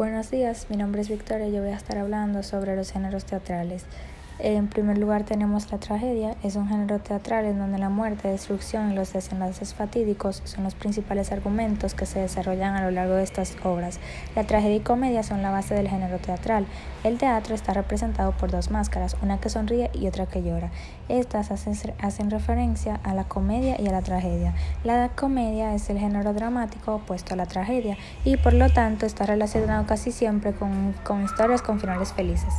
Buenos días, mi nombre es Victoria y yo voy a estar hablando sobre los géneros teatrales. En primer lugar tenemos la tragedia, es un género teatral en donde la muerte, destrucción y los desenlaces fatídicos son los principales argumentos que se desarrollan a lo largo de estas obras. La tragedia y comedia son la base del género teatral. El teatro está representado por dos máscaras, una que sonríe y otra que llora. Estas hacen, hacen referencia a la comedia y a la tragedia. La comedia es el género dramático opuesto a la tragedia y por lo tanto está relacionado casi siempre con, con historias con finales felices.